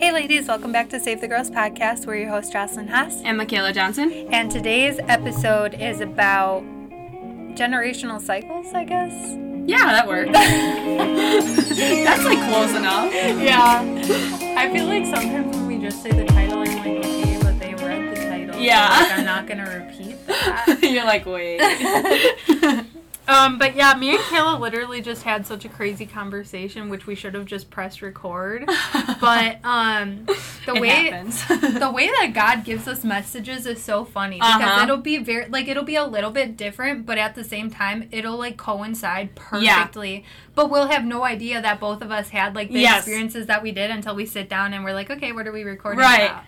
Hey, ladies, welcome back to Save the Girls podcast. We're your host, Jocelyn Haas. And Michaela Johnson. And today's episode is about generational cycles, I guess. Yeah, that works. That's like close enough. Yeah. I feel like sometimes when we just say the title, I'm like, okay, but they read the title. Yeah. Like, I'm not going to repeat that. You're like, wait. Um, but yeah, me and Kayla literally just had such a crazy conversation, which we should have just pressed record. But um, the It way happens. the way that God gives us messages is so funny because Uh-huh. it'll be very like it'll be a little bit different, but at the same time it'll like coincide Yeah. perfectly. But we'll have no idea that both of us had like the Yes. experiences that we did until we sit down and we're like, okay, what are we recording Right. about?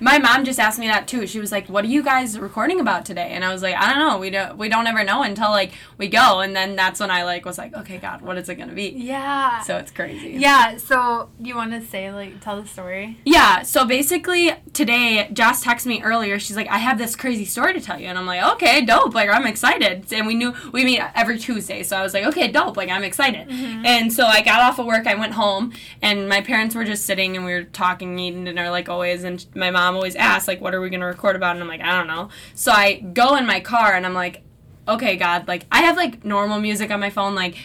My mom just asked me that too. She was like, "What are you guys recording about today?" And I was like, "I don't know. We don't we don't ever know until like we go." And then that's when I like was like, "Okay, God, what is it gonna be?" Yeah. So it's crazy. yeah. So you want to say like tell the story? Yeah, so basically today, Joss texted me earlier. She's like, I have this crazy story to tell you. And I'm like, okay, dope. Like, I'm excited. And we knew we meet every Tuesday. So I was like, okay, dope. Like, I'm excited. Mm-hmm. And so I got off of work. I went home, and my parents were just sitting and we were talking, eating dinner like always. And my mom always asked, like, what are we going to record about? And I'm like, I don't know. So I go in my car and I'm like, okay, God, like I have like normal music on my phone, like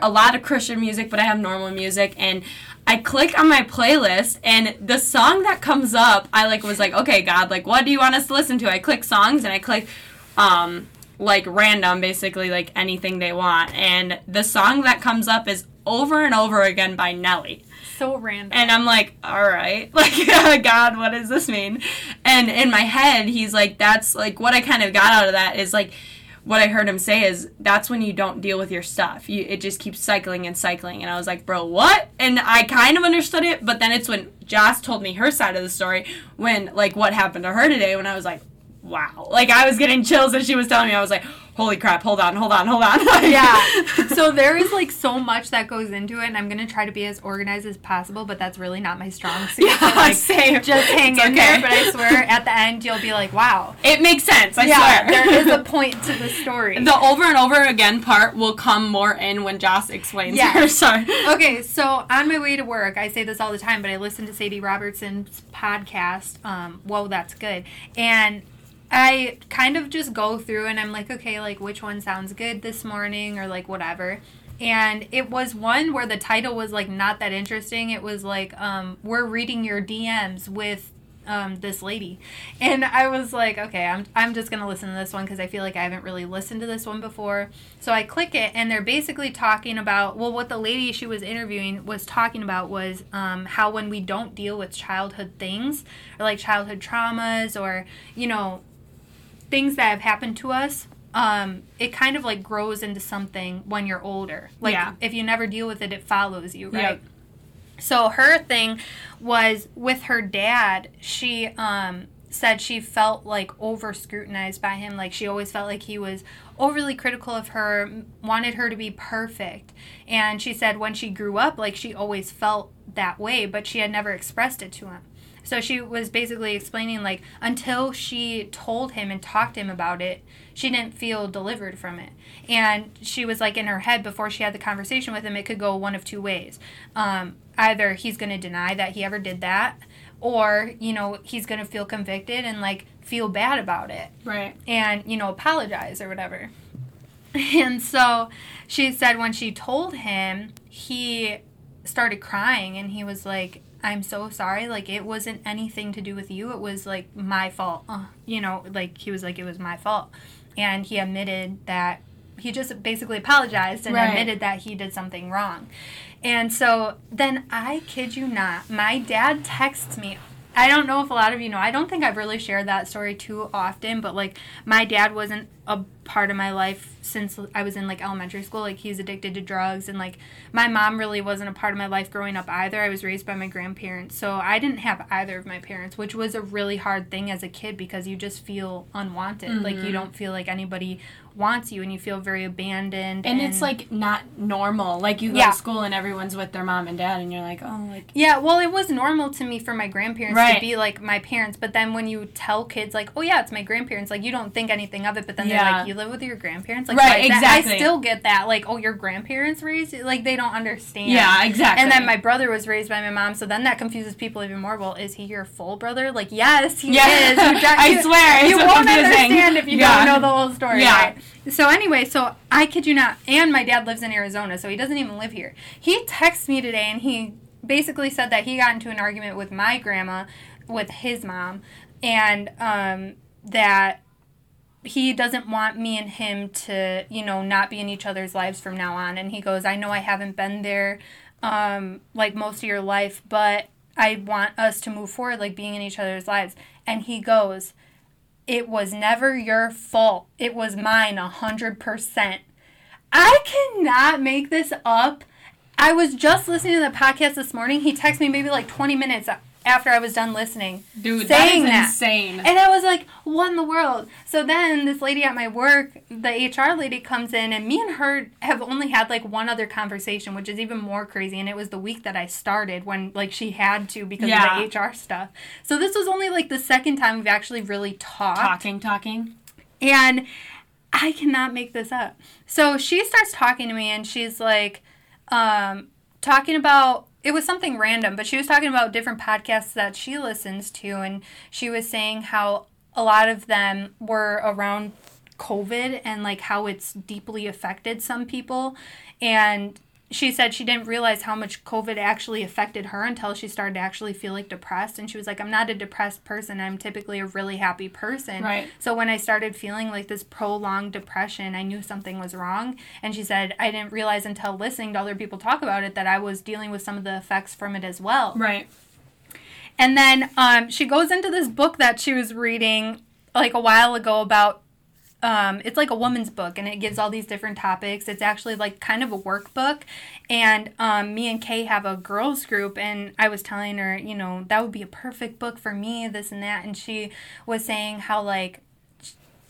a lot of Christian music, but I have normal music, and I click on my playlist, and the song that comes up, I like was like, okay, God, like what do you want us to listen to? I click songs, and I click, um, like random, basically like anything they want, and the song that comes up is over and over again by Nelly. So random. And I'm like, all right, like, oh, God, what does this mean? And in my head, he's like, that's like what I kind of got out of that is like, what I heard him say is that's when you don't deal with your stuff. You it just keeps cycling and cycling. And I was like, bro, what? And I kind of understood it, but then it's when Joss told me her side of the story when like what happened to her today when I was like, wow. Like I was getting chills as she was telling me. I was like, holy crap, hold on, hold on, hold on. Yeah. So there is like so much that goes into it, and I'm gonna try to be as organized as possible, but that's really not my strong suit. Yeah, so, like, same. Just hang It's in okay. there, but I swear at the end you'll be like, wow. it makes sense. I yeah, swear. there is a point to the story. The over and over again part will come more in when Joss explains Yeah. her story. okay, so on my way to work, I say this all the time, but I listen to Sadie Robertson's podcast. Um, Whoa, that's good. And I kind of just go through and I'm like, okay, like which one sounds good this morning or like whatever. And it was one where the title was like not that interesting. It was like, um, we're reading your DMs with um, this lady. And I was like, okay, I'm, I'm just going to listen to this one because I feel like I haven't really listened to this one before. So I click it, and they're basically talking about, well, what the lady she was interviewing was talking about was um, how when we don't deal with childhood things or like childhood traumas or, you know, things that have happened to us. Um, it kind of like grows into something when you're older. Like Yeah. if you never deal with it, it follows you, right? Yep. So her thing was with her dad, she um said she felt like over scrutinized by him. Like she always felt like he was overly critical of her, wanted her to be perfect. And she said when she grew up, like she always felt that way, but she had never expressed it to him. So she was basically explaining like until she told him and talked to him about it, she didn't feel delivered from it. And she was like in her head before she had the conversation with him, it could go one of two ways. Um, either he's going to deny that he ever did that, or you know he's going to feel convicted and like feel bad about it Right. and you know apologize or whatever. And so she said when she told him, he started crying and he was like, "I'm so sorry. Like it wasn't anything to do with you. It was like my fault." Uh, you know, like he was like it was my fault. And he admitted that he just basically apologized and Right. admitted that he did something wrong. And so then I kid you not, my dad texts me. I don't know if a lot of you know. I don't think I've really shared that story too often, but like my dad wasn't a part of my life since I was in like elementary school. Like he's addicted to drugs and like my mom really wasn't a part of my life growing up either. I was raised by my grandparents. So I didn't have either of my parents, which was a really hard thing as a kid because you just feel unwanted. Like you mm-hmm. don't feel like anybody wants you and you feel very abandoned And it's like not normal. Like you go Yeah. to school and everyone's with their mom and dad, and you're like, oh, like Yeah, well, it was normal to me for my grandparents to be like my parents, but then when you tell kids like, "Oh yeah, it's my grandparents," like you don't think anything of it, but then Yeah. they're like, "You live with your grandparents? Like, Right, is that?" exactly. I still get that. Like, oh, your grandparents raised you? Like, they don't understand. Yeah, exactly. And then my brother was raised by my mom, so then that confuses people even more. Well, is he your full brother? Like, yes, he Yeah. is. You I swear, it's you won't confusing. understand if you Yeah. don't know the whole story. Yeah. right? So anyway, so I kid you not, and my dad lives in Arizona, so he doesn't even live here. He texted me today, and he basically said that he got into an argument with my grandma, with his mom, and um, that he doesn't want me and him to, you know, not be in each other's lives from now on. And he goes, I know I haven't been there um, like most of your life, but I want us to move forward, like being in each other's lives. And he goes, It was never your fault. It was mine a hundred percent. I cannot make this up. I was just listening to the podcast this morning. He texted me maybe like 20 minutes after I was done listening. Dude, that saying is that. insane. And I was like, what in the world? So then this lady at my work, the HR lady comes in, and me and her have only had like one other conversation, which is even more crazy. And it was the week that I started when like she had to because Yeah. of the HR stuff. So this was only like the second time we've actually really talked. talking, talking. And I cannot make this up. So she starts talking to me and she's like, um, talking about it was something random, but she was talking about different podcasts that she listens to, and she was saying how a lot of them were around COVID and like how it's deeply affected some people. And she said she didn't realize how much COVID actually affected her until she started to actually feel like depressed. And she was like, I'm not a depressed person. I'm typically a really happy person. Right. So when I started feeling like this prolonged depression, I knew something was wrong. And she said, I didn't realize until listening to other people talk about it that I was dealing with some of the effects from it as well. Right. And then um, she goes into this book that she was reading like a while ago about. Um, it's like a woman's book, and it gives all these different topics. It's actually like kind of a workbook, and um, me and Kay have a girls group, and I was telling her, you know, that would be a perfect book for me, this and that, and she was saying how like.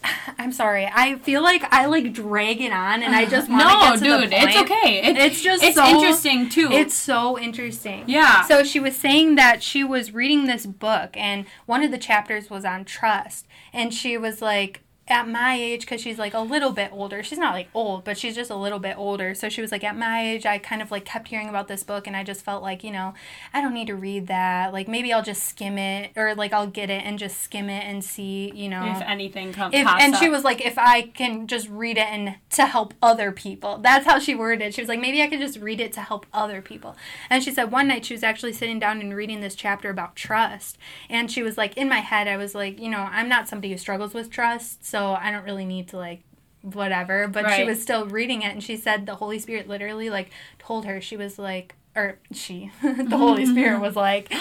I'm sorry. I feel like I like drag it on, and I just want to No, get to dude, the it's point. okay. It's, It's just it's so- interesting too. It's so interesting. Yeah. So she was saying that she was reading this book, and one of the chapters was on trust. And she was like, at my age, because she's like a little bit older, she's not like old, but she's just a little bit older. So she was like, at my age, I kind of like kept hearing about this book, and I just felt like, you know, I don't need to read that. Like maybe I'll just skim it, or like I'll get it and just skim it and see, you know if anything comes, if, and she was like, if I can just read it and to help other people. That's how she worded it. She was like, maybe I could just read it to help other people. And she said one night she was actually sitting down and reading this chapter about trust. And she was like, in my head, I was like, you know, I'm not somebody who struggles with trust, so I don't really need to like whatever. But she was still reading it and she said the Holy Spirit literally like told her, she was like, or she, the Holy Spirit was like,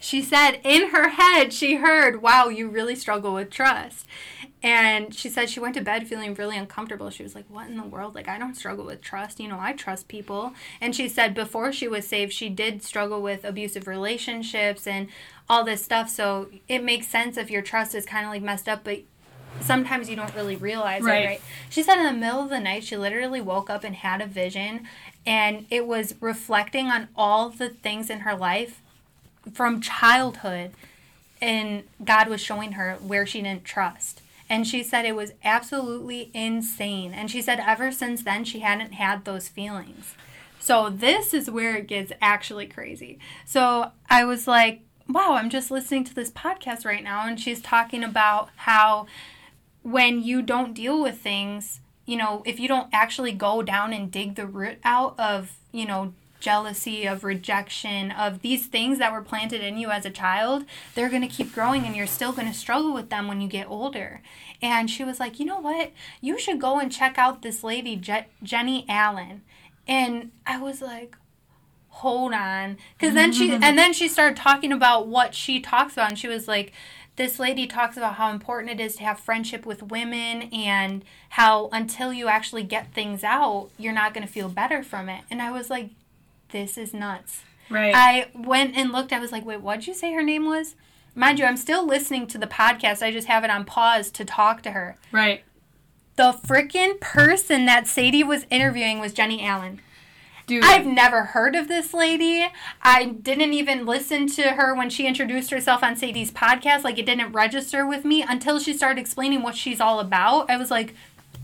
she said in her head she heard wow you really struggle with trust. And she said she went to bed feeling really uncomfortable. She was like what in the world? Like i don't struggle with trust. You know i trust people. And she said before she was saved she did struggle with abusive relationships and all this stuff. So it makes sense if your trust is kind of like messed up but sometimes you don't really realize Right. it right she said in the middle of the night she literally woke up and had a vision and it was reflecting on all the things in her life from childhood and God was showing her where she didn't trust. And she said it was absolutely insane. And she said ever since then she hadn't had those feelings. So this is where it gets actually crazy. So I was like, wow, I'm just listening to this podcast right now and she's talking about how when you don't deal with things, you know, if you don't actually go down and dig the root out of, you know, jealousy, of rejection, of these things that were planted in you as a child, they're going to keep growing and you're still going to struggle with them when you get older. And she was like, you know what? You should go and check out this lady, Je- Jennie Allen. And I was like, hold on because then she and then she started talking about what she talks about and she was like this lady talks about how important it is to have friendship with women and how until you actually get things out you're not going to feel better from it. And i was like this is nuts. Right. i went and looked. I was like wait what'd you say her name was? Mind you i'm still listening to the podcast. I just have it on pause to talk to her. Right. the freaking person that sadie was interviewing was jennie allen Dude. I've never heard of this lady. I didn't even listen to her when she introduced herself on Sadie's podcast. Like, it didn't register with me until she started explaining what she's all about. I was like,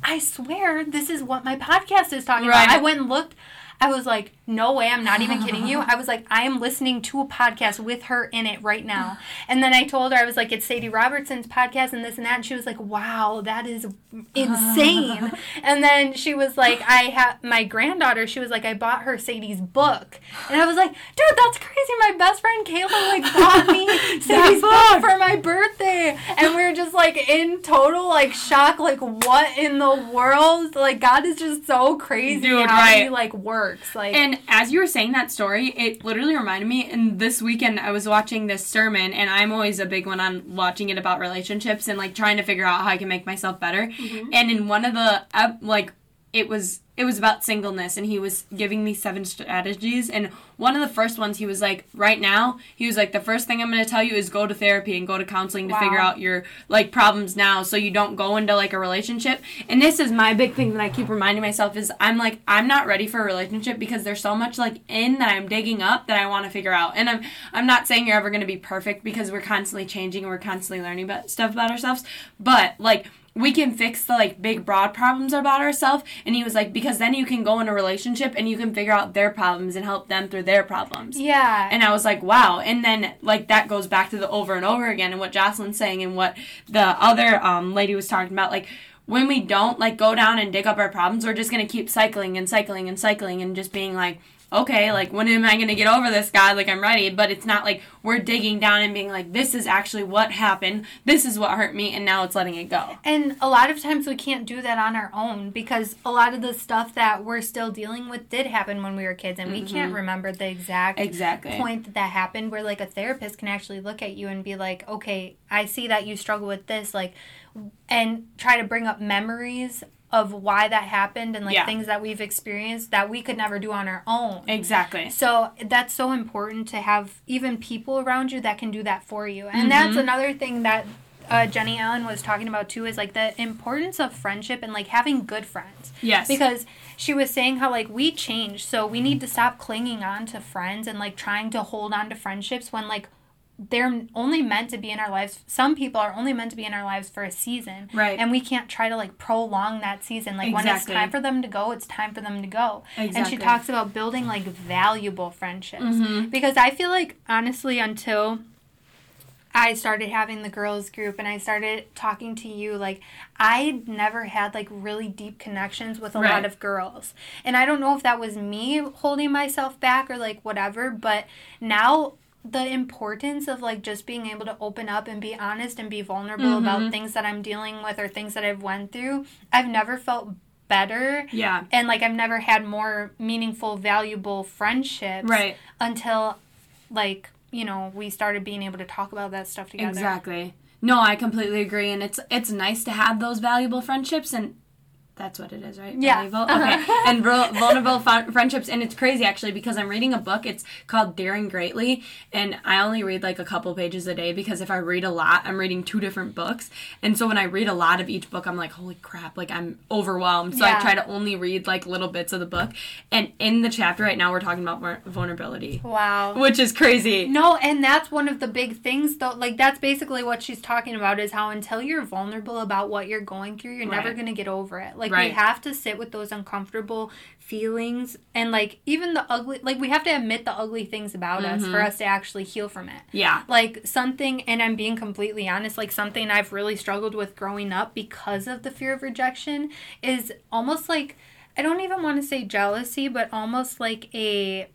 I swear this is what my podcast is talking Right. about. I went and looked. I was like, no way, I'm not even kidding you. I was like, I am listening to a podcast with her in it right now. And then I told her, I was like, it's Sadie Robertson's podcast and this and that. And she was like, wow, that is insane. and then she was like, I have my granddaughter, she was like, I bought her Sadie's book. And I was like, dude, that's crazy. My best friend Kayla like bought me Sadie's book book. for my birthday. And we were just like in total like shock, like what in the world? Like God is just so crazy Dude, how he like works. Like And as you were saying that story, it literally reminded me. And this weekend, I was watching this sermon, and I'm always a big one on watching it about relationships and like trying to figure out how I can make myself better. Mm-hmm. And in one of the uh, like, it was it was about singleness, and he was giving me seven strategies. And one of the first ones, he was like, right now, he was like, the first thing I'm going to tell you is go to therapy and go to counseling to Wow. figure out your like problems now, so you don't go into like a relationship. And this is my big thing that I keep reminding myself is I'm like I'm not ready for a relationship because there's so much like in that I'm digging up that I want to figure out. And I'm I'm not saying you're ever going to be perfect because we're constantly changing and we're constantly learning about stuff about ourselves, but like we can fix the like big broad problems about ourselves and he was like because then you can go in a relationship and you can figure out their problems and help them through their problems yeah. and I was like, wow. And then like that goes back to the over and over again and what Jocelyn's saying and what the other um, lady was talking about. Like when we don't like go down and dig up our problems, we're just gonna keep cycling and cycling and cycling and just being like, okay, like when am I gonna get over this, God? Like I'm ready. But it's not like we're digging down and being like, this is actually what happened. This is what hurt me, and now it's letting it go. And a lot of times we can't do that on our own because a lot of the stuff that we're still dealing with did happen when we were kids and we mm-hmm. can't remember the exact Exactly. point that that happened where like a therapist can actually look at you and be like, "Okay, I see that you struggle with this like and try to bring up memories of why that happened and like Yeah. things that we've experienced that we could never do on our own." Exactly. So that's so important to have even people around you that can do that for you. And Mm-hmm. that's another thing that uh, Jennie Allen was talking about too is like the importance of friendship and like having good friends. Yes. Because she was saying how like we change, so we need to stop clinging on to friends and like trying to hold on to friendships when like they're only meant to be in our lives. Some people are only meant to be in our lives for a season. Right. And we can't try to like prolong that season. Like when it's time for them to go, it's time for them to go. And she talks about building like valuable friendships. Mm-hmm. Because I feel like honestly until I started having the girls group and I started talking to you like I never had like really deep connections with a Right. lot of girls. And I don't know if that was me holding myself back or like whatever, but now the importance of like just being able to open up and be honest and be vulnerable Mm-hmm. about things that I'm dealing with or things that I've went through, I've never felt better yeah. and like I've never had more meaningful, valuable friendships Right. until like you know we started being able to talk about that stuff together. Exactly. No, I completely agree, and it's it's nice to have those valuable friendships, and that's what it is, right? Yeah. Valuable? Uh-huh. Okay. and vul- vulnerable fun- friendships, and it's crazy actually because I'm reading a book. It's called Daring Greatly, and I only read like a couple pages a day because if I read a lot, I'm reading two different books, and so when I read a lot of each book, I'm like, holy crap, like I'm overwhelmed. So Yeah. I try to only read like little bits of the book, and in the chapter right now, we're talking about vulnerability, Wow. which is crazy. No, and that's one of the big things though. Like that's basically what she's talking about is how until you're vulnerable about what you're going through, you're never going to get over it. Like we Right. have to sit with those uncomfortable feelings and like even the ugly like we have to admit the ugly things about us for mm-hmm. us to actually heal from it. Yeah. like something and i'm being completely honest like something i've really struggled with growing up because of the fear of rejection is almost like i don't even want to say jealousy but almost like a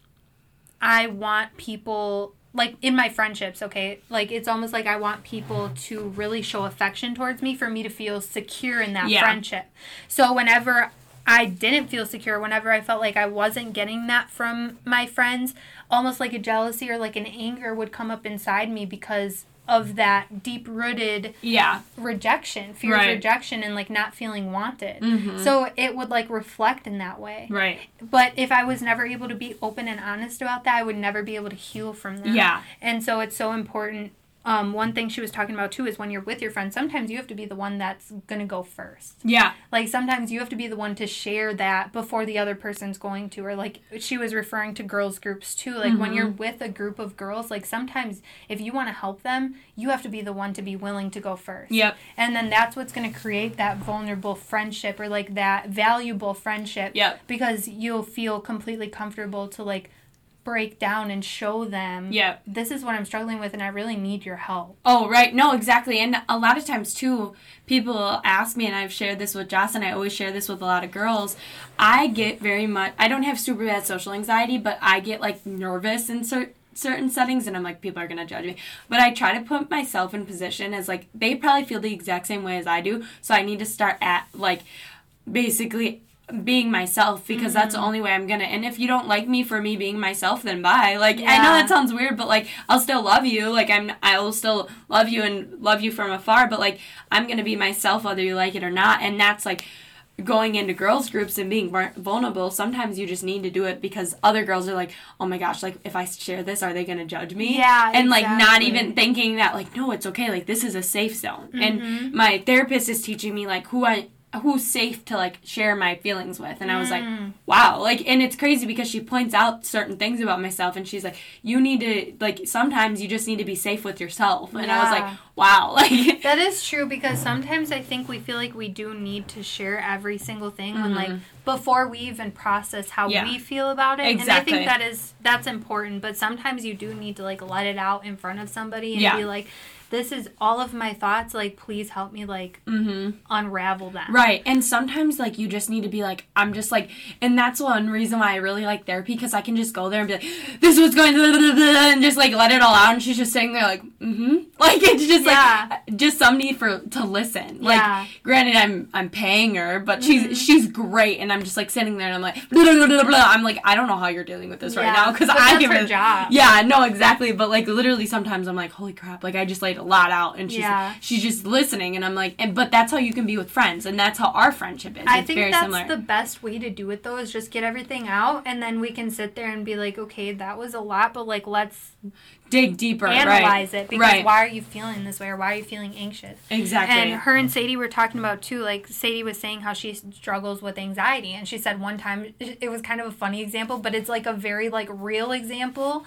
i want people like in my friendships okay like it's almost like i want people to really show affection towards me for me to feel secure in that Yeah. friendship so whenever I didn't feel secure whenever I felt like I wasn't getting that from my friends, almost like a jealousy or like an anger would come up inside me because of that deep rooted Yeah. rejection, fear Right. of rejection and like not feeling wanted. Mhm. So it would like reflect in that way. Right. But if I was never able to be open and honest about that, I would never be able to heal from that. Yeah. And so it's so important um, one thing she was talking about too is when you're with your friends, sometimes you have to be the one that's gonna go first. Yeah. Like sometimes you have to be the one to share that before the other person's going to. Or like she was referring to girls groups too. Like when you're with a group of girls, like sometimes if you want to help them, you have to be the one to be willing to go first. Yep. And then that's what's to create that vulnerable friendship or like that valuable friendship. Yep. Because you'll feel completely comfortable to like break down and show them. yeah This is what I'm struggling with and I really need your help. Oh, right. No, exactly. And a lot of times, too, people ask me, and I've shared this with Joss, and I always share this with a lot of girls. I get very much, I don't have super bad social anxiety, but I get like nervous in certain certain settings and I'm like people are going to judge me. But I try to put myself in position as like they probably feel the exact same way as I do. So I need to start at like basically being myself because that's the Mm-hmm. only way I'm gonna. And if you don't like me for me being myself, then bye. Like I know that sounds weird, but like I'll still love you. Like I'm, I will still love you and love you from afar. But like I'm gonna be myself whether you like it or not. And that's like going into girls groups and being vulnerable sometimes you just need to do it because other girls are like oh my gosh like if i share this are they going to judge me Yeah, and like not even thinking that like no it's okay like this is a safe zone Mm-hmm. and my therapist is teaching me like who i who's safe to like share my feelings with and i was like Mm. wow like and it's crazy because she points out certain things about myself and she's like you need to like sometimes you just need to be safe with yourself and i was like wow like That is true because sometimes I think we feel like we do need to share every single thing when like before we even process how Mm-hmm. Yeah. we feel about it. Exactly. And I think that is that's important, but sometimes you do need to like let it out in front of somebody and Yeah. be like this is all of my thoughts like please help me like mm-hmm unravel them. Right. And sometimes like you just need to be like I'm just like and that's one reason why I really like therapy because I can just go there and be like this was going and just like let it all out and she's just sitting there like mm mhm like it's just Yeah. like just some need for to listen. Yeah. Mm-hmm. Like granted I'm I'm paying her but she's she's great and I'm just like sitting there and I'm like blah, blah, blah, blah, blah. I'm like I don't know how you're dealing with this right now cuz I give her job. Yeah, no exactly but like literally sometimes I'm like holy crap like I just laid a lot out and she's Yeah. she's just listening and I'm like and but that's how you can be with friends and that's how our friendship is. I it's think that's similar. the best way to do it though is just get everything out and then we can sit there and be like, okay, that was a lot, but like let's Dig deeper, analyze right. it because right. why are you feeling this way or why are you feeling anxious? Exactly. And her and Sadie were talking about too. Like Sadie was saying how she struggles with anxiety, and she said one time it was kind of a funny example, but it's like a very like real example,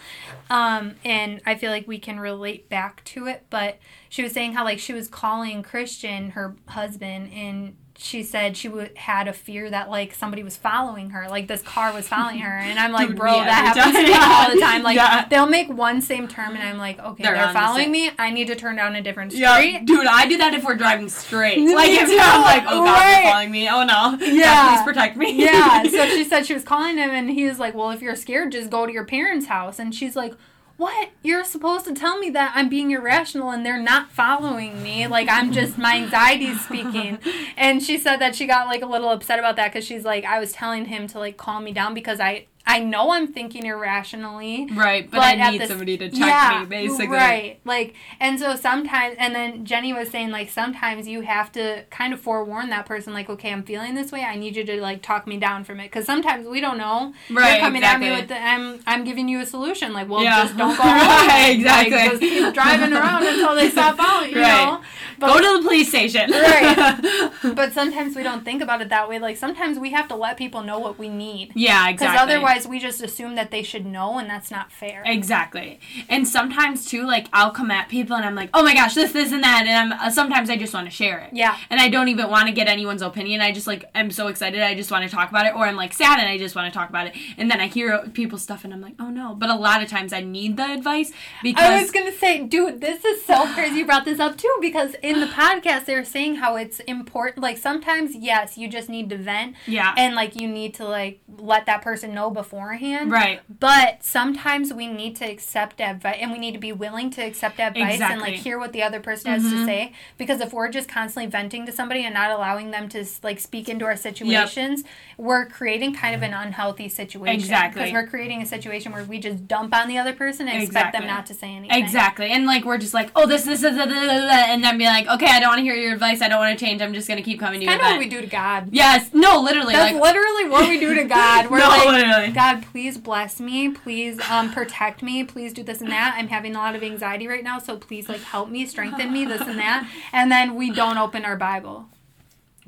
um, and I feel like we can relate back to it. But she was saying how like she was calling Christian, her husband, and she said she w- had a fear that like somebody was following her, like this car was following her, and I'm like, Dude, bro, me that happens to me all the time. Like Yeah. they'll make one same term, and I'm like, okay, They're they're, following me. I need to turn down a different street. yeah, dude, I do that if we're driving straight. Like if I'm like, oh god, right. they're following me. Oh no. Yeah. please protect me. yeah. So she said she was calling him, and he was like, "Well, if you're scared, just go to your parents' house." And she's like, "What? You're supposed to tell me that I'm being irrational, and they're not following me. Like I'm just my anxiety's speaking." And she said that she got like a little upset about that because she's like, "I was telling him to like calm me down because I." I know I'm thinking irrationally, Right, but, But I need somebody to check yeah, me, basically. Right. Like, and so sometimes, and then Jennie was saying, like, sometimes you have to kind of forewarn that person, like, okay, I'm feeling this way. I need you to, like, talk me down from it. Because sometimes we don't know. Right, You're coming at me with the, I'm, I'm giving you a solution. Like, well, Yeah. just don't go Right, exactly. Like, just keep driving around until they stop following you, Right. know? But, Go to the police station. Right. but sometimes we don't think about it that way. Like, sometimes we have to let people know what we need. yeah, exactly. Because exactly. Otherwise, we just assume that they should know, and that's not fair. Exactly. And sometimes too, like I'll come at people and I'm like, oh my gosh, this, this, and that, and I'm uh, sometimes I just want to share it. Yeah. And I don't even want to get anyone's opinion. I just like I'm so excited. I just want to talk about it, or I'm like sad and I just want to talk about it. And then I hear people's stuff and I'm like, oh no. But a lot of times I need the advice because I was gonna say, dude, this is so crazy. You brought this up too because in the podcast they were saying how it's important. Like sometimes, yes, you just need to vent, yeah, and like you need to like let that person know beforehand. right, But sometimes we need to accept advice, and we need to be willing to accept advice and like hear what the other person has to mm-hmm. say. Because if we're just constantly venting to somebody and not allowing them to like speak into our situations, we're creating kind of an unhealthy situation. Exactly. Because we're creating a situation where we just dump on the other person and expect them not to say anything. Exactly. And like we're just like, oh, this, this, this, this, this, this, and then be like, okay, I don't want to hear your advice. I don't want to change. I'm just gonna keep coming to you. Kind of what we do to God. Yes. No, literally. That's like, literally what we do to God. We're No, like, literally. God, please bless me. Please um, protect me. Please do this and that. I'm having a lot of anxiety right now, so please like help me, strengthen me, this and that. And then we don't open our Bible.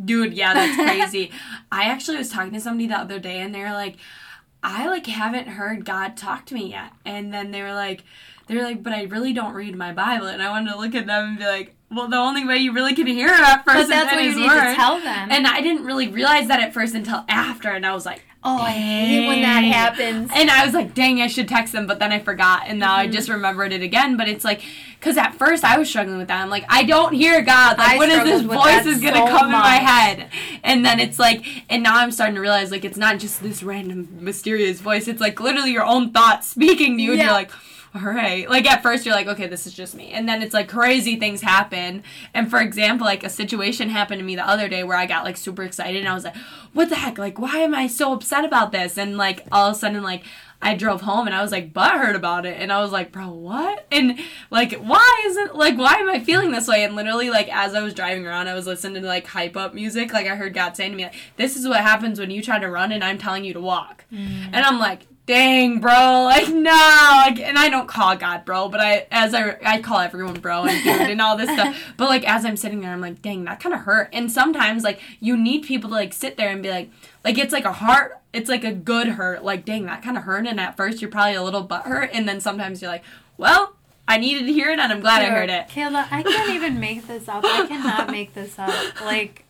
Dude, yeah, that's crazy. I actually was talking to somebody the other day and they were like, I like haven't heard God talk to me yet. And then they were like they're like, but I really don't read my Bible and I wanted to look at them and be like, Well the only way you really can hear it at first But is that's what you need word. to tell them. And I didn't really realize that at first until after and I was like oh, I hate when that happens. And I was like, dang, I should text them, but then I forgot, and now Mm-hmm. I just remembered it again. But it's like, because at first I was struggling with that. I'm like, I don't hear God. Like, I when is this voice is gonna so come in my head? And then it's like, and now I'm starting to realize, like, it's not just this random mysterious voice. It's like literally your own thoughts speaking to you, and you're like. All right. Like at first you're like, okay, this is just me. And then it's like crazy things happen. And for example, like a situation happened to me the other day where I got like super excited and I was like, what the heck? Like, why am I so upset about this? And like all of a sudden, like I drove home and I was like butthurt about it. And I was like, bro, what? And like, why isn't like why am I feeling this way? And literally, like as I was driving around, I was listening to like hype up music. Like I heard God saying to me, like, this is what happens when you try to run and I'm telling you to walk. Mm. And I'm like, dang, bro, like no, like, and I don't call God bro, but I as I I call everyone bro and dude and all this stuff. But like as I'm sitting there, I'm like, dang, that kind of hurt. And sometimes like you need people to like sit there and be like, like it's like a heart, it's like a good hurt. Like dang, that kind of hurt. And at first you're probably a little butt hurt, and then sometimes you're like, well. I needed to hear it and I'm glad I heard it. Kayla, I can't even make this up. I cannot make this up. Like,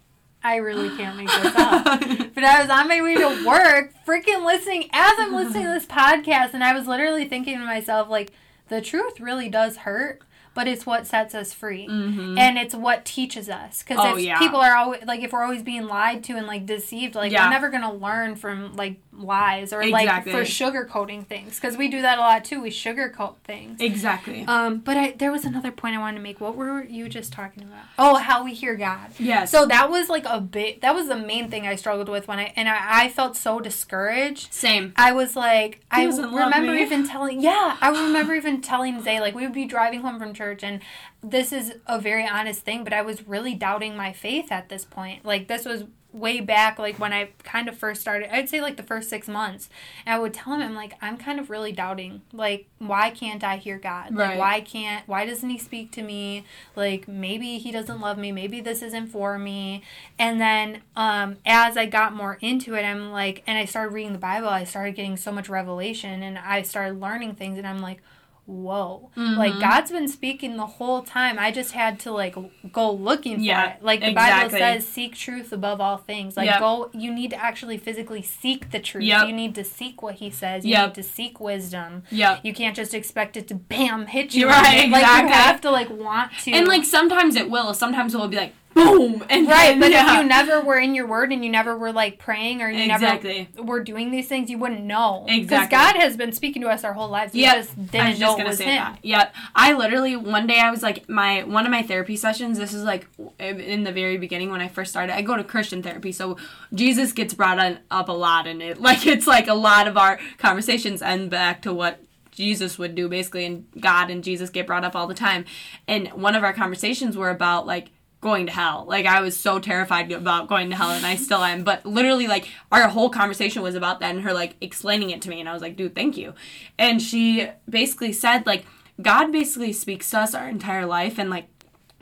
I really can't make this up. But I was on my way to work, freaking listening as I'm listening to this podcast, and I was literally thinking to myself, like, the truth really does hurt, but it's what sets us free, Mhm. and it's what teaches us. Because Oh, if yeah. people are always like, if we're always being lied to and like deceived, like Yeah. we're never gonna learn from like lies or Exactly. like for sugarcoating things. Because we do that a lot too. We sugarcoat things. Exactly. Um, but I there was another point I wanted to make. What were you just talking about? Oh, how we hear God. yes. So that was like a bit. That was the main thing I struggled with when I and I, I felt so discouraged. same. I was like, I remember even telling, yeah, I remember even telling Zay like we would be driving home from church, and this is a very honest thing, but I was really doubting my faith at this point. Like this was way back, like when I kind of first started. I'd say like the first six months, and I would tell him, I'm like, I'm kind of really doubting. Like, why can't I hear God? Like, Right. why can't? Why doesn't He speak to me? Like, maybe He doesn't love me. Maybe this isn't for me. And then, um, as I got more into it, I'm like, and I started reading the Bible. I started getting so much revelation, and I started learning things, and I'm like. Whoa! Like Mhm. God's been speaking the whole time. I just had to like go looking for it. Like the exactly. Bible says, seek truth above all things. Like Yep. go. You need to actually physically seek the truth. Yep. You need to seek what He says. You Yep. need to seek wisdom. yeah You can't just expect it to bam hit you. You're right, it. Like exactly. you have to like want to. And like sometimes it will. Sometimes it will be like boom and right, then, but yeah. if you never were in your word and you never were like praying or you Exactly. never were doing these things, you wouldn't know. Because Exactly. God has been speaking to us our whole lives. Just I was just gonna was say Him. that. Yep. I literally one day I was like my one of my therapy sessions. This is like in the very beginning when I first started. I go to Christian therapy, so Jesus gets brought on, up a lot in it. Like it's like a lot of our conversations end back to what Jesus would do basically, and God and Jesus get brought up all the time. And one of our conversations were about like going to hell. Like I was so terrified about going to hell and I still am. But literally like our whole conversation was about that and her like explaining it to me and I was like, dude, thank you. And she basically said like God basically speaks to us our entire life and like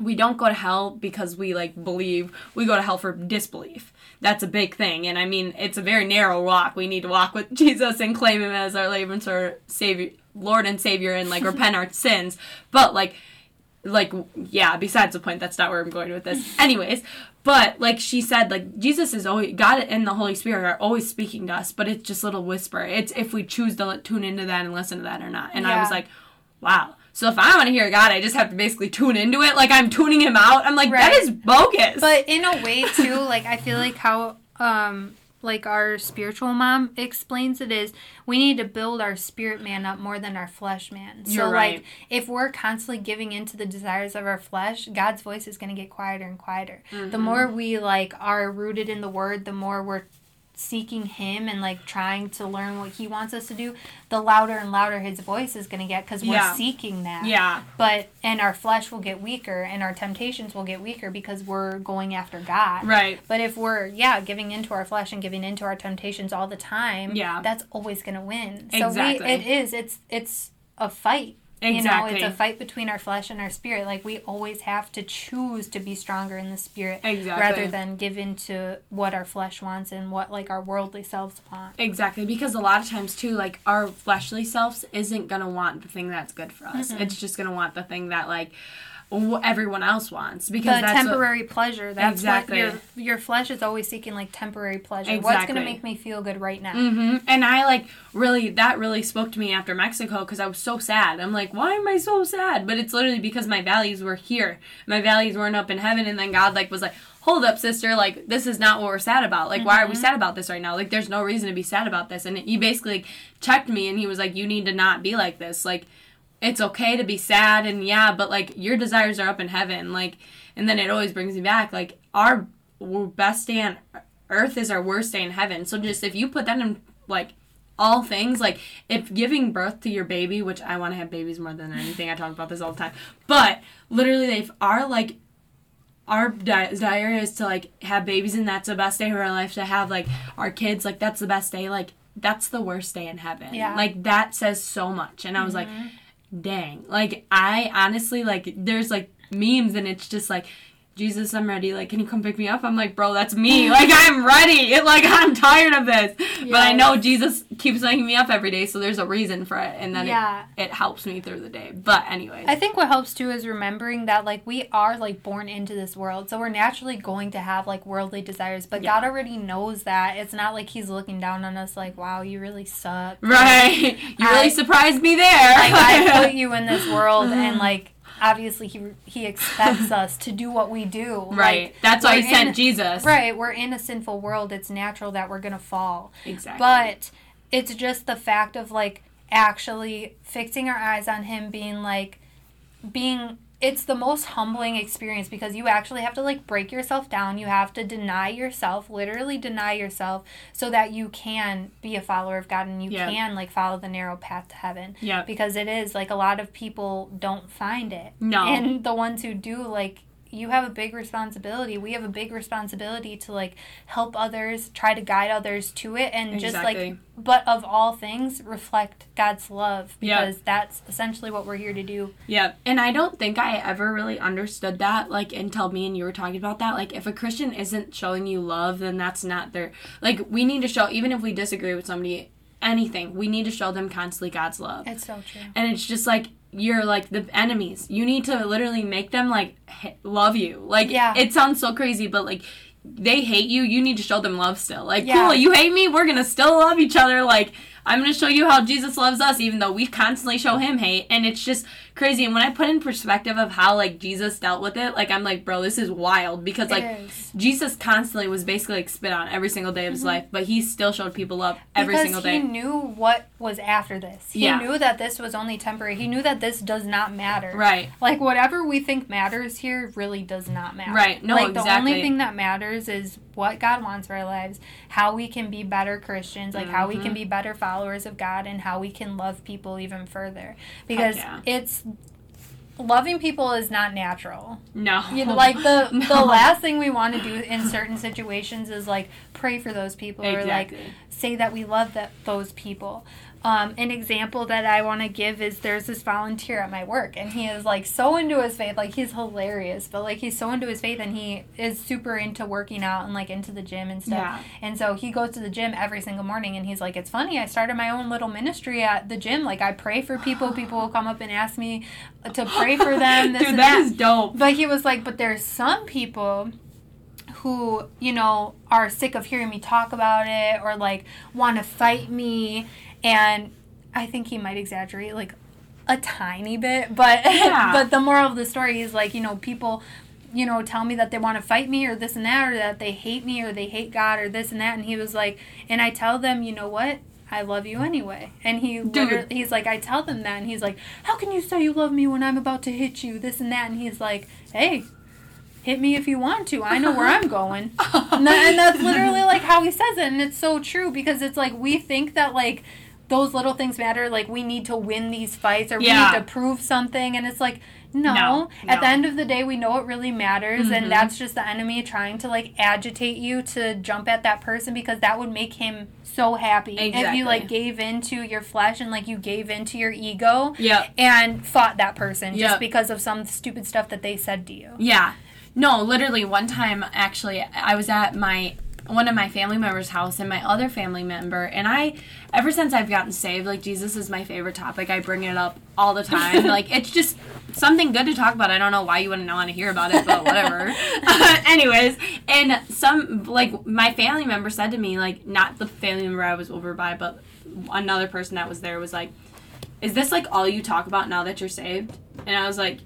we don't go to hell because we like believe we go to hell for disbelief that's a big thing and i mean it's a very narrow walk we need to walk with jesus and claim him as our and savior lord and savior and like repent our sins but like like yeah besides the point that's not where i'm going with this. Anyways but like she said like jesus is always god and the holy spirit are always speaking to us but it's just little whisper. It's if we choose to tune into that and listen to that or not. And i was like wow. So if i want to hear god i just have to basically tune into it. Like i'm tuning him out. I'm like that Right. is bogus. But in a way too, like I feel like how um like our spiritual mom explains it is we need to build our spirit man up more than our flesh man. So You're right. like if we're constantly giving into the desires of our flesh, God's voice is going to get quieter and quieter. Mm-hmm. The more we like are rooted in the word, the more we're seeking him and like trying to learn what he wants us to do the louder and louder his voice is going to get because we're Yeah. seeking that Yeah. but and our flesh will get weaker and our temptations will get weaker because we're going after god Right. but if we're yeah giving into our flesh and giving into our temptations all the time Yeah. that's always going to win so Exactly. we, it is it's it's a fight you know it's a fight between our flesh and our spirit like we always have to choose to be stronger in the spirit Exactly. rather than give in to what our flesh wants and what like our worldly selves want Exactly, because a lot of times too, like our fleshly selves isn't gonna want the thing that's good for us. Mm-hmm. It's just gonna want the thing that like w- everyone else wants because the that's what- temporary pleasure that's Exactly. what your your flesh is always seeking like temporary pleasure what's going to make me feel good right now hmm And I like really that really spoke to me after Mexico because I was so sad. I'm like, why am I so sad? But it's literally because my values were here. My values weren't up in heaven, and then God like was like, hold up, sister. Like this is not what we're sad about. Like why are we sad about this right now? Like there's no reason to be sad about this. And he basically like, checked me, and he was like, you need to not be like this. Like it's okay to be sad, and yeah, but like your desires are up in heaven. Like and then it always brings me back. Like our best day on earth is our worst day in heaven. So just if you put that in like all things like if giving birth to your baby which i want to have babies more than anything i talk about this all the time but literally if our like our desire is to like have babies and that's the best day of our life to have like our kids like that's the best day like that's the worst day in heaven Yeah. like that says so much and i was like mm-hmm. Dang. Like i honestly like there's like memes and it's just like jesus i'm ready like can you come pick me up i'm like bro that's me like i'm ready like i'm tired of this but i know jesus keeps waking me up every day so there's a reason for it and then Yeah. it, it helps me through the day but anyways I think what helps too is remembering that like we are like born into this world, so we're naturally going to have like worldly desires. But Yeah. God already knows that. It's not like He's looking down on us like, "Wow, you really suck." right you really I- surprised me there Like I put you in this world, and mm. like obviously He He expects us to do what we do. right Like, that's why he sent jesus Right, we're in a sinful world. It's natural that we're gonna fall. exactly But it's just the fact of like actually fixing our eyes on him being like being it's the most humbling experience because you actually have to like break yourself down. You have to deny yourself, literally deny yourself so that you can be a follower of God and you Yeah. can like follow the narrow path to heaven. yeah Because it is like a lot of people don't find it. No. And the ones who do like you have a big responsibility. We have a big responsibility to like help others, try to guide others to it and just like but of all things reflect God's love because that's essentially what we're here to do. Yeah, and I don't think I ever really understood that, like, until me and you were talking about that. Like, if a Christian isn't showing you love, then that's not their. Like, we need to show, even if we disagree with somebody, anything, we need to show them constantly God's love. It's so true. And it's just like, you're like the enemies. You need to literally make them, like, h- love you. Like, Yeah. it sounds so crazy, but, like, they hate you, you need to show them love still. Like, Yeah. cool, you hate me, we're gonna still love each other. Like, I'm gonna show you how Jesus loves us, even though we constantly show him hate. And it's just crazy. And when I put in perspective of how like Jesus dealt with it, like I'm like, bro, this is wild because like. Jesus constantly was basically like spit on every single day of his mm-hmm. life, but he still showed people love every because single day. he knew what was after this. He Yeah. knew that this was only temporary. He knew that this does not matter. Right. Like whatever we think matters here really does not matter. Right. No, like the only thing that matters is what God wants for our lives, how we can be better Christians, like how we Mm-hmm. can be better followers of God and how we can love people even further. Because yeah. it's loving people is not natural. No. You know, like the the last thing we want to do in certain situations is like pray for those people or like say that we love that those people. Um, an example that I want to give is there's this volunteer at my work, and he is like so into his faith, like he's hilarious, but like he's so into his faith, and he is super into working out and like into the gym and stuff. Yeah. And so he goes to the gym every single morning, and he's like, "It's funny, I started my own little ministry at the gym. Like I pray for people. People will come up and ask me to pray for them. This Dude, and that is dope. but he was like, but there's some people who, you know, are sick of hearing me talk about it or like want to fight me. And I think he might exaggerate like a tiny bit. But Yeah. but the moral of the story is like, you know, people you know, tell me that they want to fight me or this and that, or that they hate me or they hate God or this and that. And he was like, and I tell them, you know what? I love you anyway. And he literally, he's like, I tell them that. And he's like, how can you say you love me when I'm about to hit you? This and that. And he's like, hey, hit me if you want to. I know where I'm going. and, that, and that's literally like how he says it. And it's so true because it's like we think that like those little things matter. Like we need to win these fights or Yeah. we need to prove something. And it's like, no. No, At the end of the day, we know it really matters. Mhm. And that's just the enemy trying to like agitate you to jump at that person because that would make him so happy. If you like gave into your flesh and like you gave into your ego Yep. and fought that person just because of some stupid stuff that they said to you. Yeah. No, literally one time actually I was at my one of my family members' house and my other family member and I ever since I've gotten saved, like Jesus is my favorite topic. I bring it up all the time. like it's just something good to talk about. I don't know why you wouldn't want to hear about it, but whatever. anyways, and some like my family member said to me, like not the family member I was over by, but another person that was there was like, Is this like all you talk about now that you're saved? And I was like,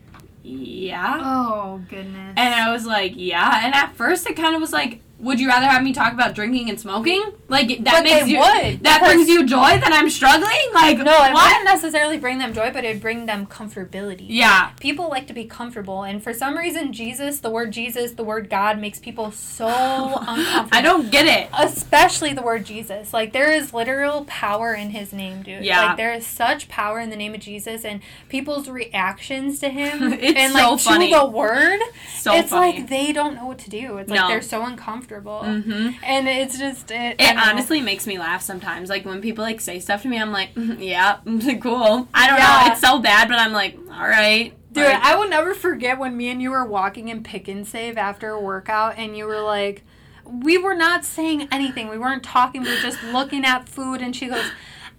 Yeah. Oh goodness. And I was like, yeah. And at first, it kind of was like, would you rather have me talk about drinking and smoking? Like that But makes you would, that brings you joy that I'm struggling? Like no, it what? wouldn't necessarily bring them joy, but it'd bring them comfortability. Yeah. People like to be comfortable, and for some reason, Jesus, the word Jesus, the word God, makes people so uncomfortable. I don't get it. Especially the word Jesus. Like, there is literal power in his name, dude. Yeah. Like, there is such power in the name of Jesus, and people's reactions to him It's and, so like, funny. to the word, So it's funny. like they don't know what to do. It's like No. they're so uncomfortable. Hmm And it's just, it, It honestly makes me laugh sometimes. Like when people like say stuff to me, I'm like, "Mhm, yeah, cool. I don't Yeah. know. It's so bad, but I'm like, all right. Dude, Like, I will never forget when me and you were walking in Pick 'n Save after a workout, and you were like, we were not saying anything. We weren't talking. We were just looking at food, and she goes,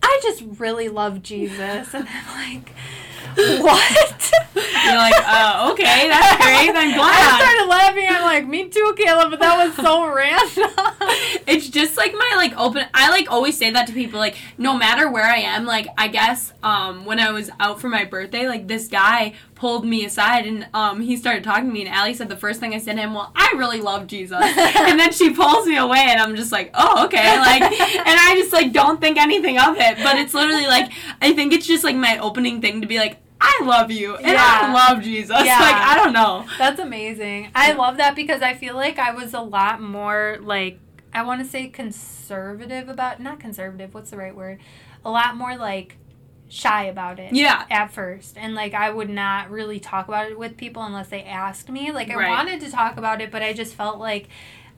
I just really love Jesus. And I'm like, what? you're like, oh, okay, that's great. I'm I glad. started laughing. I'm like, me too, Caleb, but that was so random. it's just like my like open i like always say that to people like no matter where i am like i guess um when i was out for my birthday like this guy pulled me aside and um he started talking to me and Allie said the first thing I said to him, Well, I really love Jesus and then she pulls me away and I'm just like, Oh, okay like and I just like don't think anything of it. But it's literally like I think it's just like my opening thing to be like, I love you and I love Jesus. Yeah. Like I don't know. That's amazing. I love that because I feel like I was a lot more like I want to say conservative about not conservative, what's the right word? A lot more like shy about it. Yeah. At first. And like I would not really talk about it with people unless they asked me. Like I Right. wanted to talk about it, but I just felt like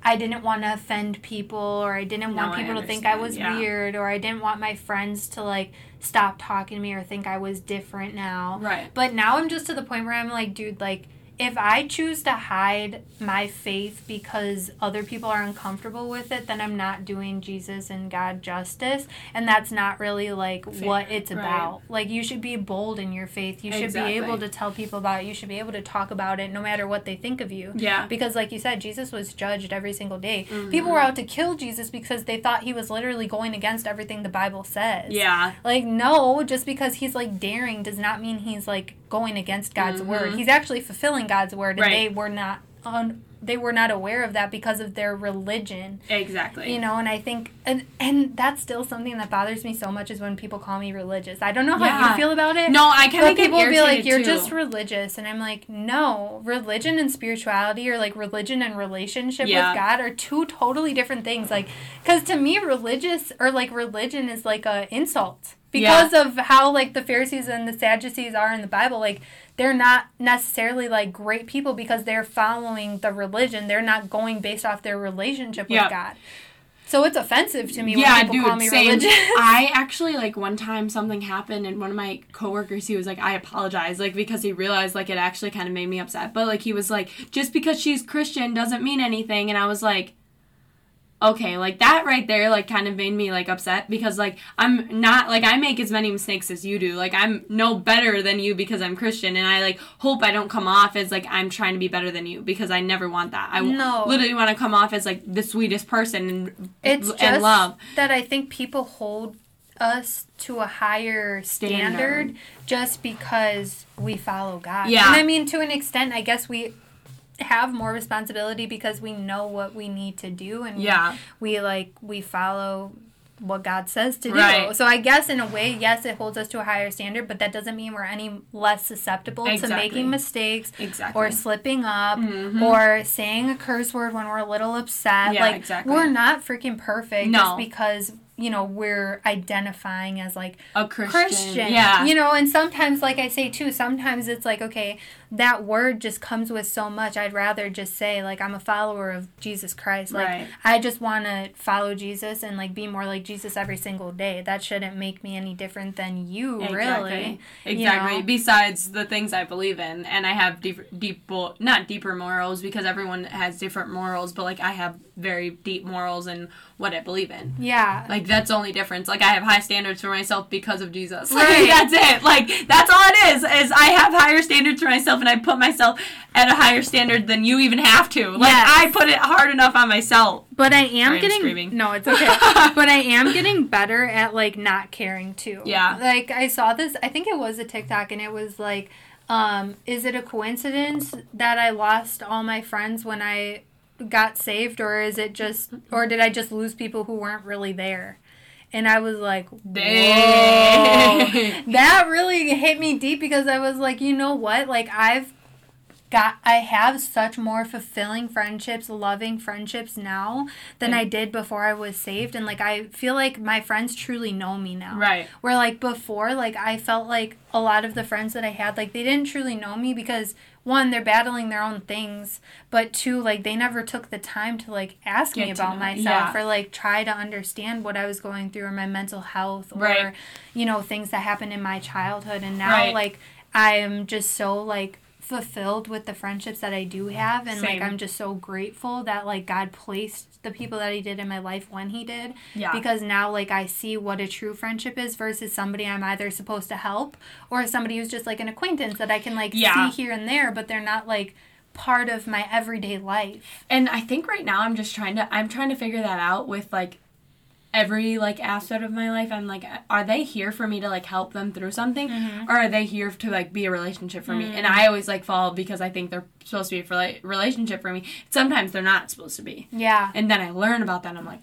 I didn't want to offend people or I didn't No, want people to think I was yeah. weird or I didn't want my friends to like stop talking to me or think I was different now. Right. But now I'm just to the point where I'm like, dude, like, if I choose to hide my faith because other people are uncomfortable with it, then I'm not doing Jesus and God justice. And that's not really like what it's right. about. Like, you should be bold in your faith. You should Exactly. be able to tell people about it. You should be able to talk about it no matter what they think of you. Yeah. Because, like you said, Jesus was judged every single day. Mm-hmm. People were out to kill Jesus because they thought he was literally going against everything the Bible says. Yeah. Like, no, just because he's like daring does not mean he's like going against God's Mhm. word. He's actually fulfilling God's word, and Right. they were not un- they were not aware of that because of their religion. Exactly. You know, and I think and and that's still something that bothers me so much is when people call me religious. I don't know how Yeah. you feel about it. No, I can. But people will be like, "You're too. just religious," and I'm like, "No, religion and spirituality, or like religion and relationship Yeah. with God, are two totally different things. Like, because to me, religious or like religion is like a insult because of how like the Pharisees and the Sadducees are in the Bible. Like, they're not necessarily like great people because they're following the religion. They're not going based off their relationship with Yeah. God. So it's offensive to me yeah, when people dude, call me same. religious. I actually like one time something happened and one of my coworkers he was like I apologize like because he realized like it actually kind of made me upset but like he was like just because she's Christian doesn't mean anything and I was like okay like that right there like kind of made me like upset because like I'm not like I make as many mistakes as you do like I'm no better than you because I'm Christian and I like hope I don't come off as like I'm trying to be better than you because I never want that I No. literally want to come off as like the sweetest person and It's and just love that I think people hold us to a higher standard, Standard. just because we follow God. Yeah. And I mean, to an extent, I guess we have more responsibility because we know what we need to do and we- Yeah. we, like we follow what God says to do. Right. So I guess in a way, yes, it holds us to a higher standard, but that doesn't mean we're any less susceptible to making mistakes Exactly. or slipping up Mhm. or saying a curse word when we're a little upset. Yeah, like exactly. we're not freaking perfect No. just because you know we're identifying as like a Christian. Christian. Yeah. You know, and sometimes, like I say too, sometimes it's like, okay, that word just comes with so much. I'd rather just say, like, I'm a follower of Jesus Christ. Like, Right. I just want to follow Jesus and, like, be more like Jesus every single day. That shouldn't make me any different than you, really. Exactly. you know? Besides the things I believe in, and I have deep, deep, not deeper morals because everyone has different morals, but like I have very deep morals in what I believe in. Yeah. Like that's the only difference. Like I have high standards for myself because of Jesus. Right. Like, that's it. Like that's all it is. Is I have higher standards for myself, and I put myself at a higher standard than you even have to. Like Yes. I put it hard enough on myself. But I am Sorry, getting screaming. no, it's okay. but I am getting better at like not caring too. Yeah. Like I saw this. I think it was a TikTok, and it was like, um, is it a coincidence that I lost all my friends when I got saved, or is it just, or did I just lose people who weren't really there? And I was like, Dang. That really hit me deep because I was like, you know what? Like I've got I have such more fulfilling friendships, loving friendships now than I did before I was saved and like I feel like my friends truly know me now. Right. Where like before like I felt like a lot of the friends that I had like they didn't truly know me because one they're battling their own things, but two like they never took the time to like ask me Get to about know- myself yeah. or like try to understand what I was going through or my mental health or Right. you know things that happened in my childhood and now Right. like I am just so like fulfilled with the friendships that I do have and Same. like I'm just so grateful that like God placed the people that he did in my life when he did Yeah. because now like I see what a true friendship is versus somebody I'm either supposed to help or somebody who's just like an acquaintance that I can like Yeah. see here and there but they're not like part of my everyday life. And I think right now I'm just trying to I'm trying to figure that out with like every like aspect of my life. I'm like are they here for me to like help them through something Mm-hmm. or are they here to like be a relationship for me? And I always like fall because I think they're supposed to be for like relationship for me. Sometimes they're not supposed to be. Yeah. And then I learn about that and I'm like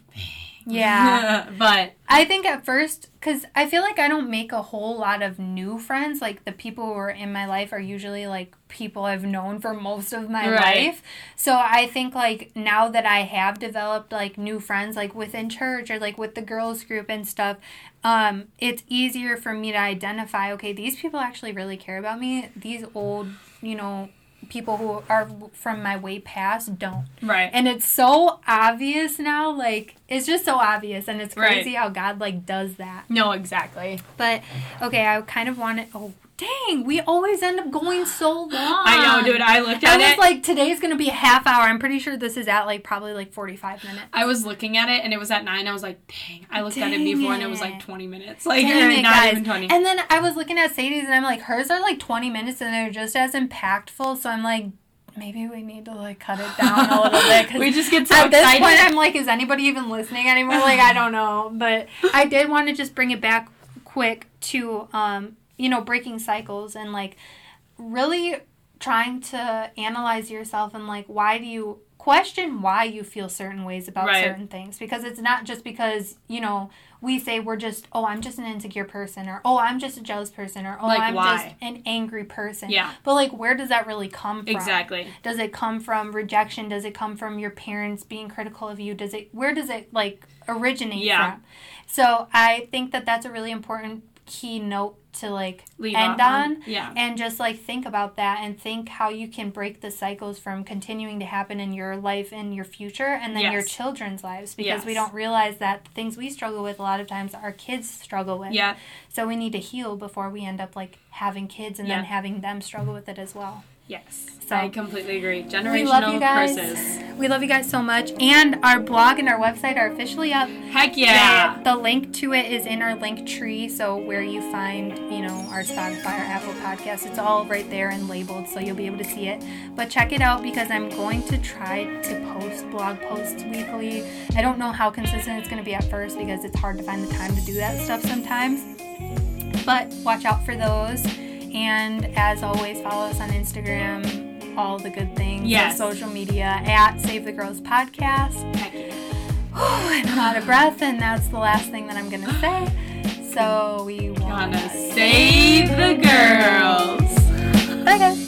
Yeah. but I think at first, because I feel like I don't make a whole lot of new friends. Like the people who are in my life are usually like people I've known for most of my Right. life. So I think like now that I have developed like new friends, like within church or like with the girls group and stuff, um, it's easier for me to identify. Okay, these people actually really care about me. These old, you know. People who are from my way past don't. right. And it's so obvious now, like it's just so obvious and it's Right. crazy how God like does that. no, exactly. But okay, I kind of wanted oh dang, we always end up going so long. I know, dude. I looked at it. I was it. like today's gonna be a half hour. I'm pretty sure this is at like probably like forty five minutes. I was looking at it and it was at nine. I was like, dang. I looked at it Dang before and it was like 20 minutes. Like, Dang it, not guys. even 20. And then I was looking at Sadie's and I'm like, hers are like 20 minutes and they're just as impactful. So I'm like, maybe we need to like cut it down a little bit. 'cause we just get so At this excited. point, I'm like, is anybody even listening anymore? Like, I don't know. But I did want to just bring it back quick to, um, you know, breaking cycles and like really trying to analyze yourself and like, why do you question why you feel certain ways about Right. certain things? Because it's not just because, you know, we say we're just, oh, I'm just an insecure person, or oh, I'm just a jealous person, or oh, Like, I'm why? just an angry person. Yeah. But like, where does that really come from? exactly. Does it come from rejection? Does it come from your parents being critical of you? Does it where does it like originate Yeah. from? So I think that that's a really important key note to like Leave end off on Yeah. and just like think about that and think how you can break the cycles from continuing to happen in your life and your future and then your children's lives because we don't realize that the things we struggle with a lot of times our kids struggle with. Yeah. So we need to heal before we end up like having kids and Yeah. then having them struggle with it as well. Yes. So- I completely agree. Generational We love you guys. curses. We love you guys so much. And our blog and our website are officially up. Heck yeah. The, the link to it is in our Linktree. So where you find, you know, our Spotify or Apple podcast, it's all right there and labeled so you'll be able to see it. But check it out because I'm going to try to post blog posts weekly. I don't know how consistent it's going to be at first because it's hard to find the time to do that stuff sometimes. But watch out for those. And as always, follow us on Instagram, all the good things. Yes. social media at Save the Girls Podcast. Yeah. and I'm out of breath, and that's the last thing that I'm gonna say. So we want Gonna save the girls. Bye, guys.